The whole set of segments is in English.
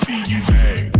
see you hang.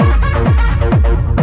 Revolution.